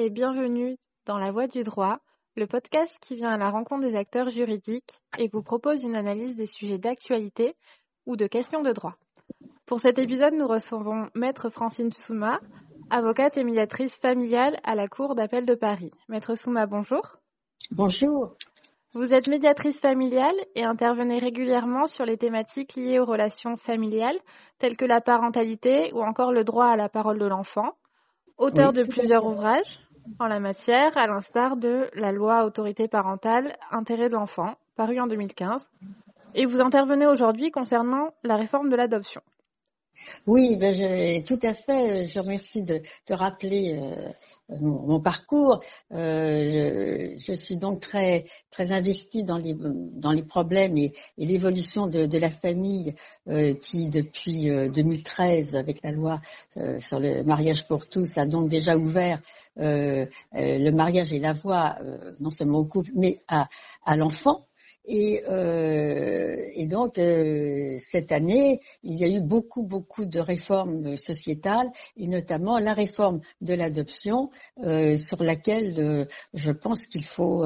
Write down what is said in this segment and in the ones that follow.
Et bienvenue dans La Voix du droit, le podcast qui vient à la rencontre des acteurs juridiques et vous propose une analyse des sujets d'actualité ou de questions de droit. Pour cet épisode, nous recevons Maître Francine Souma, avocate et médiatrice familiale à la Cour d'appel de Paris. Maître Souma, bonjour. Bonjour. Vous êtes médiatrice familiale et intervenez régulièrement sur les thématiques liées aux relations familiales, telles que la parentalité ou encore le droit à la parole de l'enfant. Auteur de plusieurs ouvrages en la matière, à l'instar de la loi autorité parentale intérêt de l'enfant, paru en 2015. Et vous intervenez aujourd'hui concernant la réforme de l'adoption. Oui, ben tout à fait. Je remercie de, de rappeler euh, mon, parcours. Euh, je, suis donc très très investie dans les dans les problèmes et, l'évolution de, la famille euh, qui, depuis 2013, euh, avec la loi sur le mariage pour tous, a donc déjà ouvert le mariage et la voie non seulement au couple, mais à l'enfant. Et, euh, et donc, euh, cette année, il y a eu beaucoup, beaucoup de réformes sociétales, et notamment la réforme de l'adoption, euh, sur laquelle je pense qu'il faut,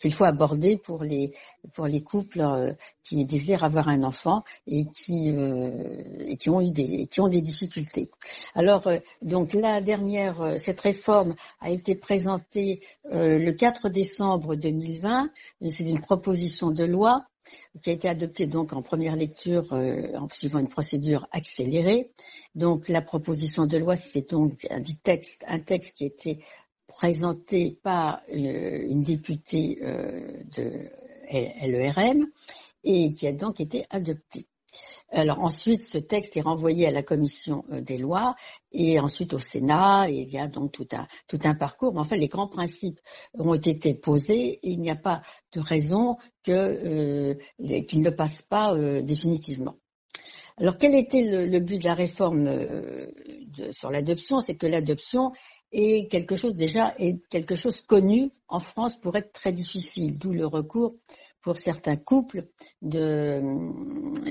qu'il faut aborder pour les, pour les couples qui désirent avoir un enfant et qui, et qui, ont, eu des, qui ont des difficultés. Alors, donc, la dernière, cette réforme a été présentée le 4 décembre 2020. C'est une proposition de loi qui a été adoptée donc en première lecture euh, en suivant une procédure accélérée. Donc la proposition de loi, c'est donc un texte, un texte qui a été présenté par euh, une députée euh, de LERM et qui a donc été adopté. Alors ensuite, ce texte est renvoyé à la commission euh, des lois et ensuite au Sénat. Et il y a donc tout un, tout un parcours. Mais enfin, les grands principes ont été posés et il n'y a pas de raison euh, qu'ils ne passent pas euh, définitivement. Alors quel était le, but de la réforme sur l'adoption? C'est que l'adoption est quelque chose déjà est quelque chose connu en France pour être très difficile, d'où le recours pour certains couples de,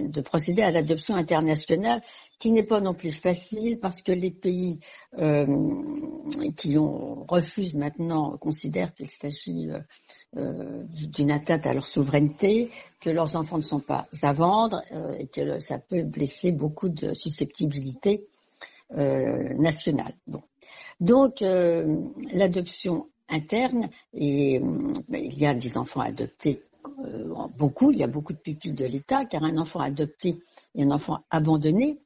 de procéder à l'adoption internationale, qui n'est pas non plus facile parce que les pays euh, qui ont refusent maintenant considèrent qu'il s'agit euh, euh, d'une atteinte à leur souveraineté, que leurs enfants ne sont pas à vendre et que ça peut blesser beaucoup de susceptibilités nationales. Donc l'adoption interne et il y a des enfants adoptés beaucoup, il y a beaucoup de pupilles de l'État, car un enfant adopté et un enfant abandonné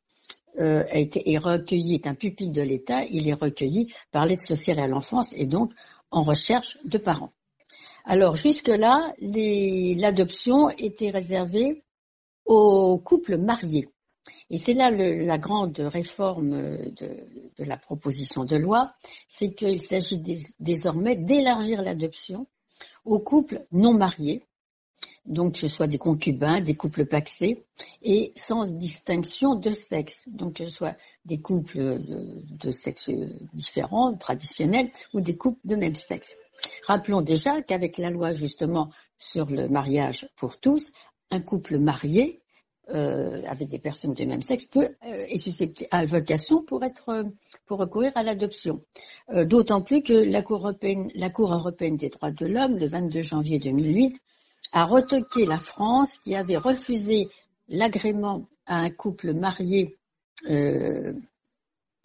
euh, a été, est recueilli, est un pupille de l'État, il est recueilli par l'aide sociale à l'enfance et donc en recherche de parents. Alors jusque-là, l'adoption était réservée aux couples mariés. Et c'est là la grande réforme de, la proposition de loi, c'est qu'il s'agit désormais d'élargir l'adoption aux couples non mariés, donc que ce soit des concubins, des couples paxés, et sans distinction de sexe, donc que ce soit des couples de, de sexe différents, traditionnels, ou des couples de même sexe. Rappelons déjà qu'avec la loi justement sur le mariage pour tous, un couple marié euh, avec des personnes de même sexe peut euh, est susceptible à vocation pour euh, recourir à l'adoption. Euh, d'autant plus que la Cour européenne des droits de l'homme, le 22 janvier 2008, a retoqué la France qui avait refusé l'agrément à un couple marié, euh,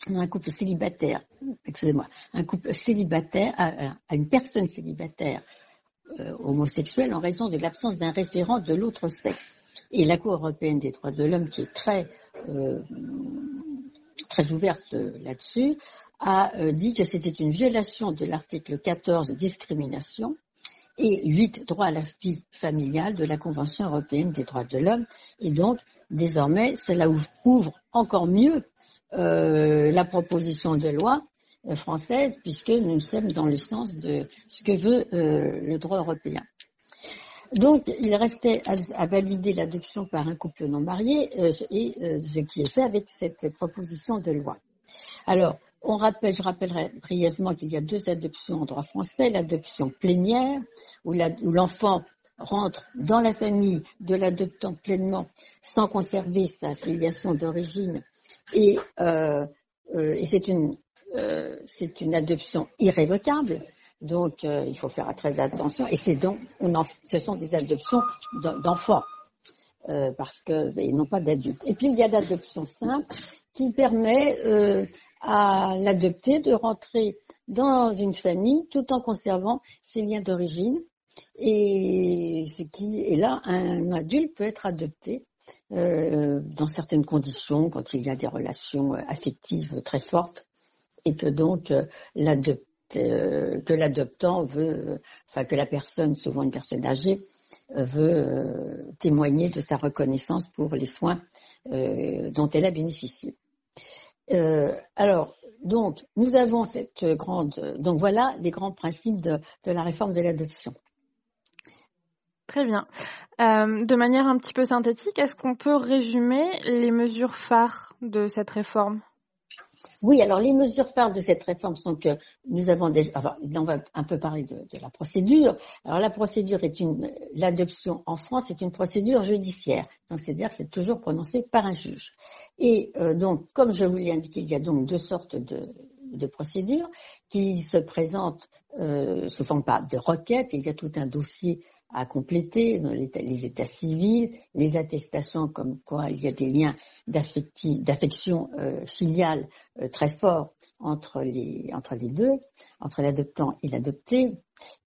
un couple célibataire, excusez-moi, un couple célibataire, à, une personne célibataire euh, homosexuelle en raison de l'absence d'un référent de l'autre sexe. Et la Cour européenne des droits de l'homme, qui est très, euh, très ouverte là-dessus, a euh, dit que c'était une violation de l'article 14 discrimination et 8 droit à la vie familiale de la Convention européenne des droits de l'homme. Et donc, désormais, cela ouvre encore mieux euh, la proposition de loi euh, française puisque nous sommes dans le sens de ce que veut euh, le droit européen. Donc, il restait à, valider l'adoption par un couple non marié et ce qui est fait avec cette proposition de loi. Alors, on rappelle, je rappellerai brièvement qu'il y a deux adoptions en droit français, l'adoption plénière, où l'enfant rentre dans la famille de l'adoptant pleinement sans conserver sa filiation d'origine et, euh, euh, et c'est une c'est une adoption irrévocable. Donc, il faut faire très attention. Et c'est donc, on ce sont des adoptions d'enfants. Euh, parce qu'ils ben, n'ont pas d'adultes. Et puis il y a l'adoption simple qui permet euh, à l'adopté de rentrer dans une famille tout en conservant ses liens d'origine. Et ce qui est là, un adulte peut être adopté euh, dans certaines conditions, quand il y a des relations affectives très fortes, et que donc que l'adoptant veut, enfin que la personne, souvent une personne âgée, veut euh, témoigner de sa reconnaissance pour les soins euh, dont elle a bénéficié. Euh, alors, donc, nous avons cette grande. Donc, voilà les grands principes de la réforme de l'adoption. Très bien. de manière un petit peu synthétique, est-ce qu'on peut résumer les mesures phares de cette réforme? Oui, alors les mesures phares de cette réforme sont que nous avons déjà, enfin, on va un peu parler de, la procédure. Alors la procédure est une, l'adoption en France est une procédure judiciaire, donc c'est-à-dire que c'est toujours prononcé par un juge. Et euh, donc, comme je vous l'ai indiqué, il y a donc deux sortes de, procédures qui se présentent euh, sous forme de requête. Il y a tout un dossier à compléter, les états civils, les attestations comme quoi il y a des liens d'affection euh, filiale euh, très forts entre les, deux, entre l'adoptant et l'adopté,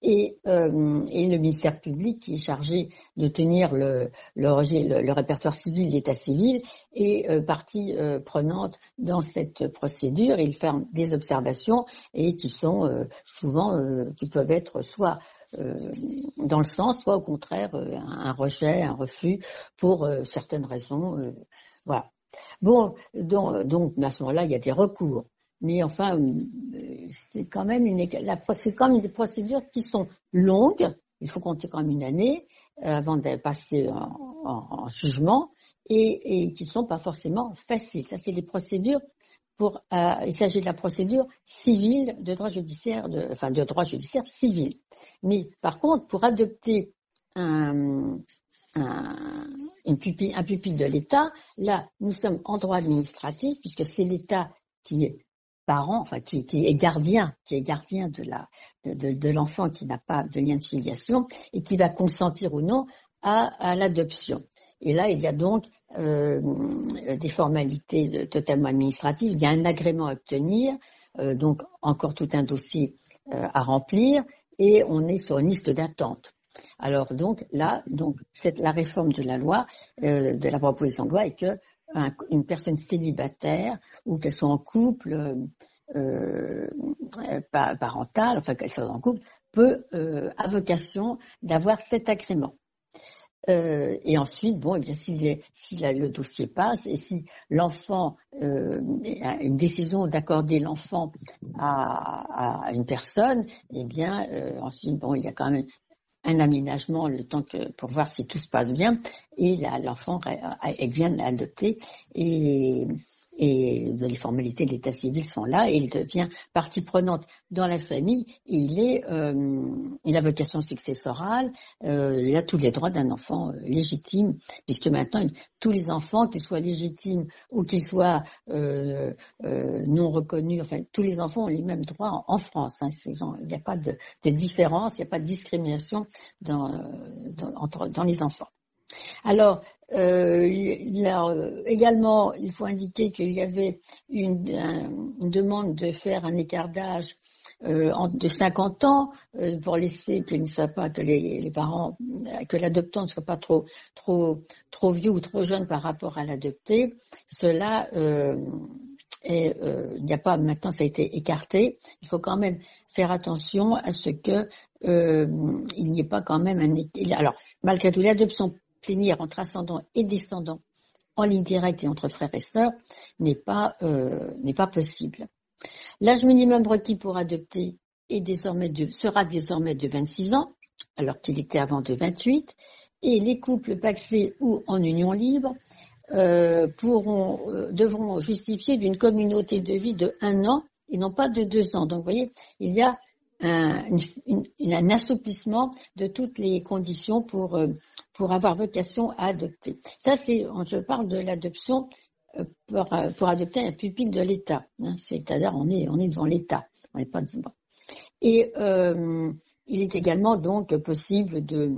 et, euh, et, le ministère public qui est chargé de tenir le, le, répertoire civil, l'état civil, est partie prenante dans cette procédure. Il fait des observations et qui sont souvent, qui peuvent être soit dans le sens, soit au contraire euh, un rejet, un refus pour euh, certaines raisons. voilà. Bon, donc, à ce moment-là, il y a des recours. Mais enfin, c'est quand même une, c'est quand même des procédures qui sont longues. Il faut compter quand même une année avant de passer en, jugement et, qui ne sont pas forcément faciles. Ça, c'est des procédures pour. il s'agit de la procédure civile de droit judiciaire, enfin de droit judiciaire civil. Mais par contre, pour adopter un, pupille, de l'État, là, nous sommes en droit administratif, puisque c'est l'État qui est parent, enfin qui, est gardien, qui est gardien de l'enfant qui n'a pas de lien de filiation et qui va consentir ou non à, l'adoption. Et là, il y a donc euh, des formalités totalement administratives. Il y a un agrément à obtenir, euh, donc encore tout un dossier euh, à remplir et on est sur une liste d'attente. Alors donc là, donc la réforme de la loi, euh, de la proposition de loi est que une personne célibataire ou qu'elle soit en couple euh, euh parental, enfin qu'elle soit en couple, peut euh, vocation d'avoir cet agrément. Euh, et ensuite, bon, eh bien, si, le dossier passe et si l'enfant, euh, a une décision d'accorder l'enfant à, une personne, eh bien, euh, ensuite, bon, il y a quand même un aménagement le temps que pour voir si tout se passe bien. Et l'enfant est bien adopté et et les formalités de l'état civil sont là et il devient partie prenante dans la famille. Il est, euh, il a vocation successorale, euh, il a tous les droits d'un enfant euh, légitime, puisque maintenant tous les enfants, qu'ils soient légitimes ou qu'ils soient euh, euh, non reconnus, enfin tous les enfants ont les mêmes droits en, France. Hein, il n'y a pas de, différence, il n'y a pas de discrimination dans, dans, entre, dans les enfants. Alors, euh, également, il faut indiquer qu'il y avait une, demande de faire un écart d'âge euh, de 50 ans euh, pour laisser que les, parents, que l'adoptant ne soit pas trop trop trop vieux ou trop jeune par rapport à l'adopté. Cela il n'y a pas maintenant ça a été écarté. Il faut quand même faire attention à ce que il n'y ait pas quand même un alors malgré tout l'adoption entre ascendant et descendant en ligne directe et entre frères et sœurs n'est pas, euh, pas possible. L'âge minimum requis pour adopter est désormais sera désormais de 26 ans, alors qu'il était avant de 28, et les couples paxés ou en union libre euh, euh, devront justifier d'une communauté de vie de un an et non pas de deux ans. Donc, vous voyez, il y a un, un assouplissement de toutes les conditions pour, pour avoir vocation à adopter. Ça, c'est, je parle de l'adoption pour, adopter un pupille de l'État. Hein. C'est-à-dire, on est, on est devant l'État. On n'est pas devant. Et il est également donc possible de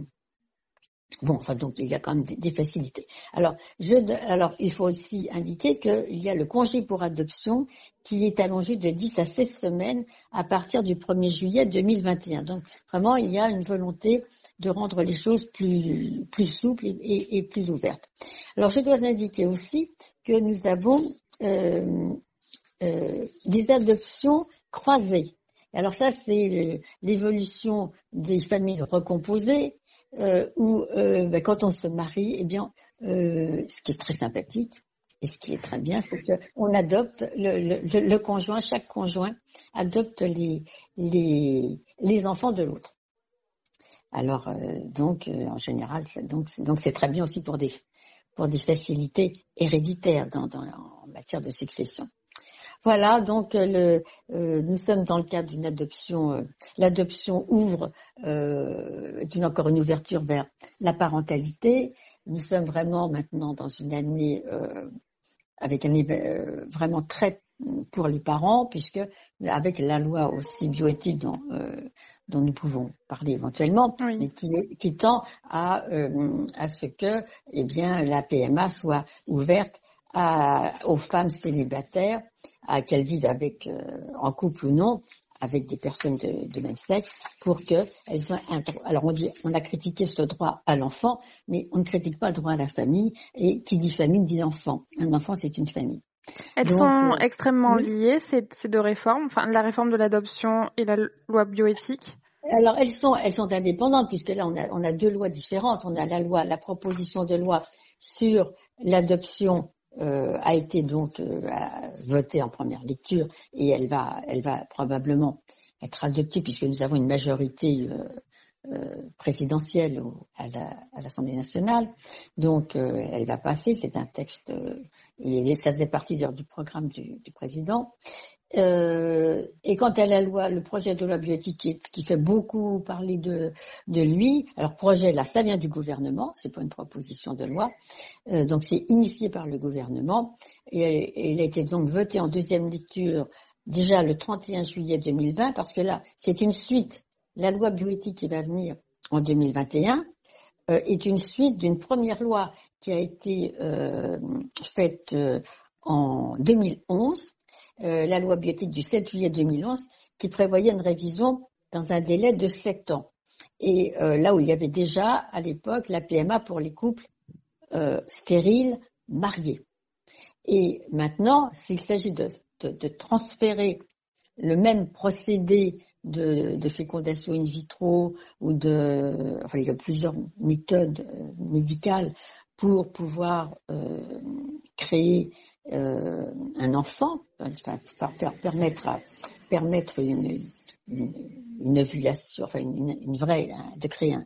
Bon, enfin, donc il y a quand même des, facilités. Alors, je, alors, il faut aussi indiquer qu'il y a le congé pour adoption qui est allongé de 10 à 16 semaines à partir du 1er juillet 2021. Donc, vraiment, il y a une volonté de rendre les choses plus, plus souples et, plus ouvertes. Alors, je dois indiquer aussi que nous avons euh, euh, des adoptions croisées. Alors ça, c'est l'évolution des familles recomposées, euh, où euh, ben, quand on se marie, eh bien, euh, ce qui est très sympathique et ce qui est très bien, c'est qu'on adopte le, le, le, conjoint, chaque conjoint adopte les, les, les enfants de l'autre. Alors donc en général, donc donc c'est très bien aussi pour des pour des facilités héréditaires dans, dans, en matière de succession. Voilà, donc euh, euh, nous sommes dans le cadre d'une adoption. Euh, l'adoption ouvre d'une encore une ouverture vers la parentalité. Nous sommes vraiment maintenant dans une année avec un vraiment très pour les parents, puisque avec la loi aussi bioéthique dont, dont nous pouvons parler éventuellement, mais qui, qui tend à, à ce que eh bien, la PMA soit ouverte aux femmes célibataires, à qu'elles vivent avec, euh, en couple ou non, avec des personnes de, même sexe, pour qu'elles aient un droit. Alors on dit, on a critiqué ce droit à l'enfant, mais on ne critique pas le droit à la famille. Et qui dit famille dit enfant. Un enfant, c'est une famille. Elles sont euh, extrêmement liées, ces, deux réformes, enfin la réforme de l'adoption et la loi bioéthique. Alors elles sont, elles sont indépendantes puisque là on a, on a deux lois différentes. On a la loi, la proposition de loi sur l'adoption euh, a été donc euh, votée en première lecture et elle va, elle va probablement être adoptée puisque nous avons une majorité euh, présidentielle à l'Assemblée nationale. Donc elle va passer, c'est un texte, et ça faisait partie du programme du, du président. Euh, et quant à la loi, le projet de loi bioéthique qui, fait beaucoup parler de, de, lui, alors projet là, ça vient du gouvernement, c'est pas une proposition de loi, euh, donc c'est initié par le gouvernement. Et, il a été donc voté en deuxième lecture déjà le 31 juillet 2020 parce que là c'est une suite, la loi bioéthique qui va venir en 2021 euh, est une suite d'une première loi qui a été euh, faite euh, en 2011 euh, la loi biotique du 7 juillet 2011 qui prévoyait une révision dans un délai de 7 ans. Et euh, là où il y avait déjà à l'époque la PMA pour les couples euh, stériles mariés. Et maintenant, s'il s'agit de, transférer le même procédé de, fécondation in vitro ou de, enfin il y a plusieurs méthodes médicales pour pouvoir créer euh, un enfant, permettre, permettre une, une, ovulation, enfin une, vraie, de créer un,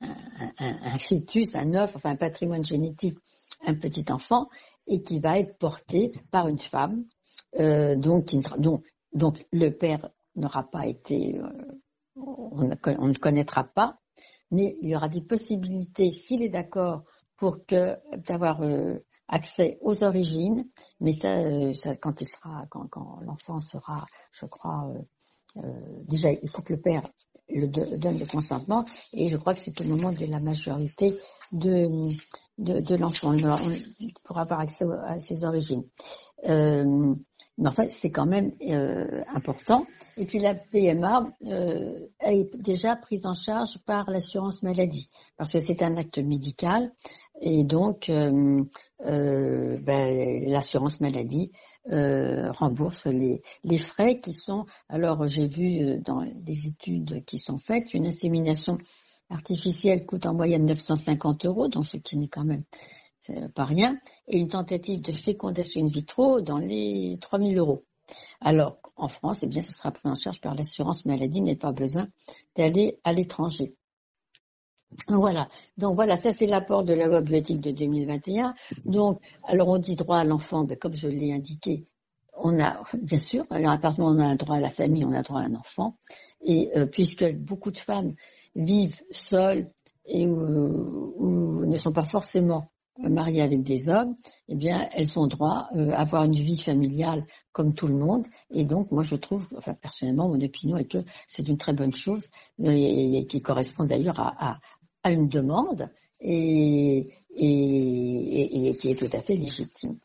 un, un, fœtus, un œuf, enfin un patrimoine génétique, un petit enfant, et qui va être porté par une femme, euh, donc, donc, donc, le père n'aura pas été, euh, on, ne, connaîtra pas, mais il y aura des possibilités, s'il est d'accord, pour que d'avoir euh, accès aux origines, mais ça, euh, ça quand il sera, quand, l'enfant sera, je crois, euh, euh, déjà il faut que le père le donne le consentement, et je crois que c'est au moment de la majorité de de, l'enfant pour avoir accès à ses origines. Euh, mais en fait, c'est quand même important. Et puis la PMA est déjà prise en charge par l'assurance maladie, parce que c'est un acte médical, et donc euh, euh ben, l'assurance maladie euh, rembourse les, frais qui sont. Alors j'ai vu dans les études qui sont faites, une insémination artificielle coûte en moyenne 950 euros, donc ce qui n'est quand même pas rien, et une tentative de fécondation in vitro dans les 3000 euros. Alors, en France, eh bien, ce sera pris en charge par l'assurance maladie, n'est pas besoin d'aller à l'étranger. Voilà. Donc voilà, ça c'est l'apport de la loi bioéthique de 2021. Donc, alors on dit droit à l'enfant, ben, comme je l'ai indiqué, on a, bien sûr, alors à on a un droit à la famille, on a droit à un enfant. Et euh, puisque beaucoup de femmes vivent seules et ou ne sont pas forcément mariées avec des hommes, eh bien, elles ont droit à avoir une vie familiale comme tout le monde. Et donc, moi, je trouve, enfin, personnellement, mon opinion est que c'est une très bonne chose et, qui correspond d'ailleurs à, une demande et, et, et qui est tout à fait légitime.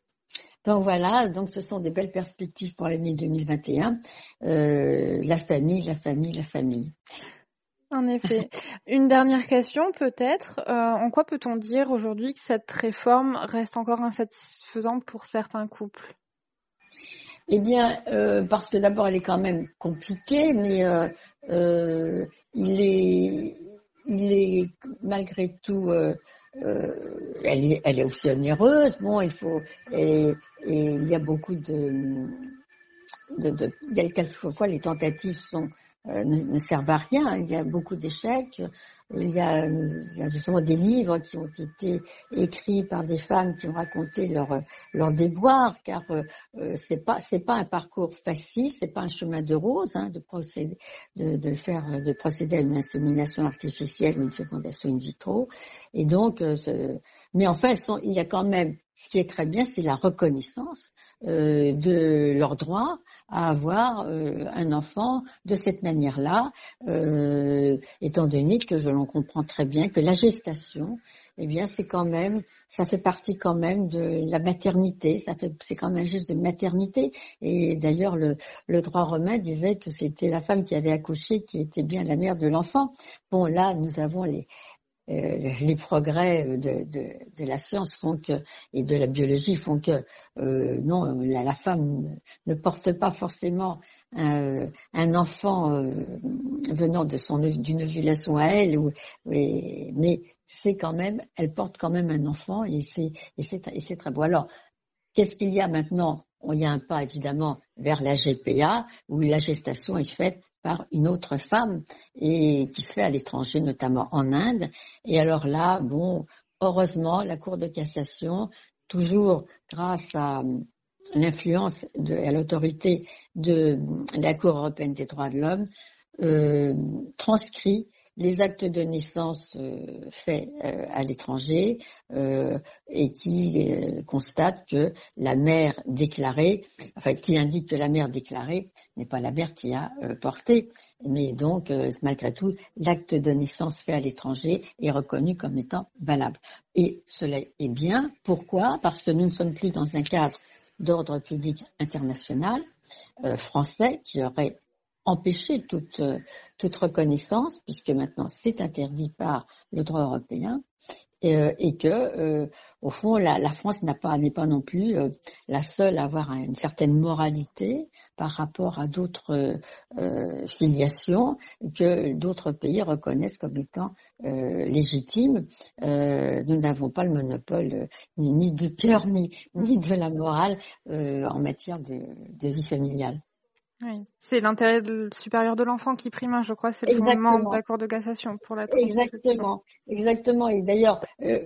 Donc voilà, donc ce sont des belles perspectives pour l'année 2021. Euh, la famille, la famille, la famille. En effet. Une dernière question peut-être. Euh, en quoi peut-on dire aujourd'hui que cette réforme reste encore insatisfaisante pour certains couples? Eh bien, euh, parce que d'abord elle est quand même compliquée, mais il est, il est malgré tout euh, elle, est, elle, est, aussi onéreuse. Bon, il faut et, il y a beaucoup de, de, de, il y a quelquefois les tentatives sont euh, ne, servent à rien. Il y a beaucoup d'échecs. Il y, a, justement des livres qui ont été écrits par des femmes qui ont raconté leur, leur déboire, car euh, c'est pas c'est pas un parcours facile, c'est pas un chemin de rose hein, de procéder de, de, faire de procéder à une insémination artificielle ou une fécondation in vitro. Et donc, euh, mais enfin, elles sont, il y a quand même ce qui est très bien, c'est la reconnaissance euh, de leur droit à avoir euh, un enfant de cette manière-là, euh, étant donné que je l'en comprends très bien que la gestation, eh bien, c'est quand même, ça fait partie quand même de la maternité, ça fait, c'est quand même juste de maternité. Et d'ailleurs, le, le droit romain disait que c'était la femme qui avait accouché qui était bien la mère de l'enfant. Bon, là, nous avons les, euh, les progrès de, la science et de la biologie font que euh, non la, femme ne, porte pas forcément un, enfant euh, venant de son d'une ovulation à elle mais c'est quand même elle porte quand même un enfant et c'est et c'est très beau. Alors qu'est-ce qu'il y a maintenant? Il y a un pas évidemment vers la GPA où la gestation est faite par une autre femme et qui se fait à l'étranger, notamment en Inde. Et alors là, bon, heureusement, la Cour de cassation, toujours grâce à l'influence et à l'autorité de la Cour européenne des droits de l'homme, euh, transcrit les actes de naissance euh, faits euh, à l'étranger euh, et qui constatent que la mère déclarée, enfin qui indique que la mère déclarée n'est pas la mère qui a porté, mais donc malgré tout l'acte de naissance fait à l'étranger est reconnu comme étant valable. Et cela est bien. Pourquoi? Parce que nous ne sommes plus dans un cadre d'ordre public international français qui aurait empêcher toute, toute reconnaissance, puisque maintenant c'est interdit par le droit européen, et, euh, que, euh, au fond, la, la France n'a pas n'est pas non plus euh, la seule à avoir une certaine moralité par rapport à d'autres filiations que d'autres pays reconnaissent comme étant légitimes. nous n'avons pas le monopole ni, ni, du cœur ni, ni de la morale en matière de, de vie familiale. Oui. C'est l'intérêt supérieur de l'enfant qui prime, hein, je crois, c'est le fondement d'accord de cassation pour la Exactement, exactement. Et d'ailleurs, euh,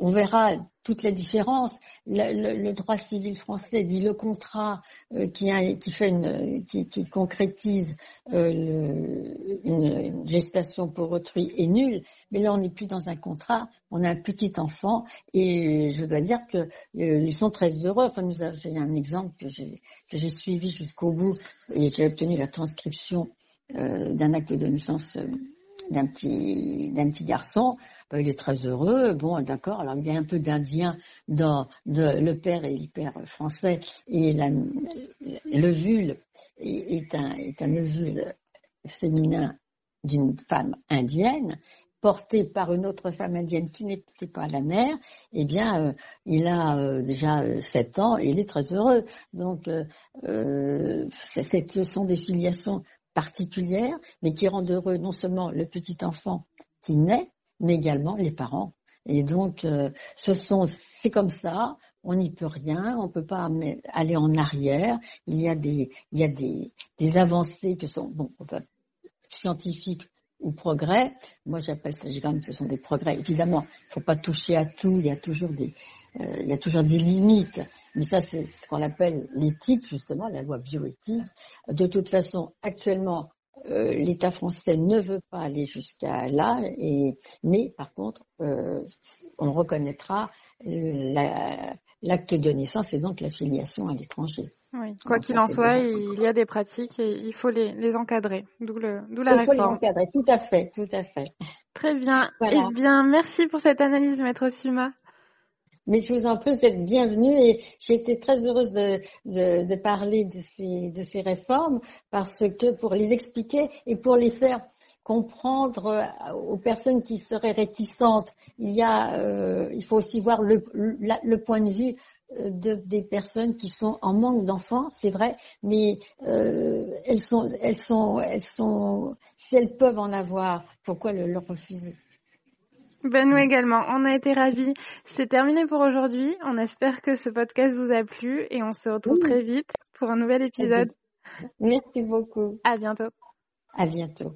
on verra toutes les différences. Le, droit civil français dit le contrat euh, qui, fait une, qui, concrétise euh, une, gestation pour autrui est nul, mais là on n'est plus dans un contrat, on a un petit enfant. Et je dois dire que euh, sont très heureux. Enfin, nous j'ai un exemple que j'ai suivi jusqu'au bout. Et j'ai obtenu la transcription d'un acte de naissance d'un petit garçon il est très heureux. Bon d'accord. Alors il y a un peu d'indien dans le père et le père français et la, l'ovule est un est un ovule féminin d'une femme indienne porté par une autre femme indienne qui n'était pas la mère, eh bien, euh, il a euh, déjà 7 ans et il est très heureux. Donc, euh, ce sont des filiations particulière, mais qui rendent heureux non seulement le petit enfant qui naît, mais également les parents. Et donc, euh, ce sont, c'est comme ça. On n'y peut rien. On peut pas aller en arrière. Il y a des, il y a des, des avancées qui sont bon, scientifiques ou progrès. Moi, j'appelle ça, quand même, ce sont des progrès. Évidemment, il faut pas toucher à tout. Il y a toujours des, euh, il y a toujours des limites. Mais ça, c'est ce qu'on appelle l'éthique, justement, la loi bioéthique. De toute façon, actuellement, l'État français ne veut pas aller jusqu'à là, et, mais par contre, on reconnaîtra l'acte de naissance et donc la filiation à l'étranger. Oui. Quoi qu'il en soit, il y a des pratiques et il faut les, les encadrer, d'où la réforme. Il faut les encadrer, tout à fait, tout à fait. Très bien. Eh bien, merci pour cette analyse, Maître Suma. Mais je vous en prie, vous êtes bienvenue et j'ai été très heureuse de, de, de, parler de ces, de ces réformes parce que pour les expliquer et pour les faire comprendre euh, aux personnes qui seraient réticentes, il y a, euh, il faut aussi voir le, le point de vue euh, de, des personnes qui sont en manque d'enfants, c'est vrai, mais euh, elles sont, elles sont, elles sont, si elles peuvent en avoir, pourquoi le, leur refuser? Ben nous également, on a été ravis. C'est terminé pour aujourd'hui. On espère que ce podcast vous a plu et on se retrouve très vite pour un nouvel épisode. Merci beaucoup. À bientôt. À bientôt.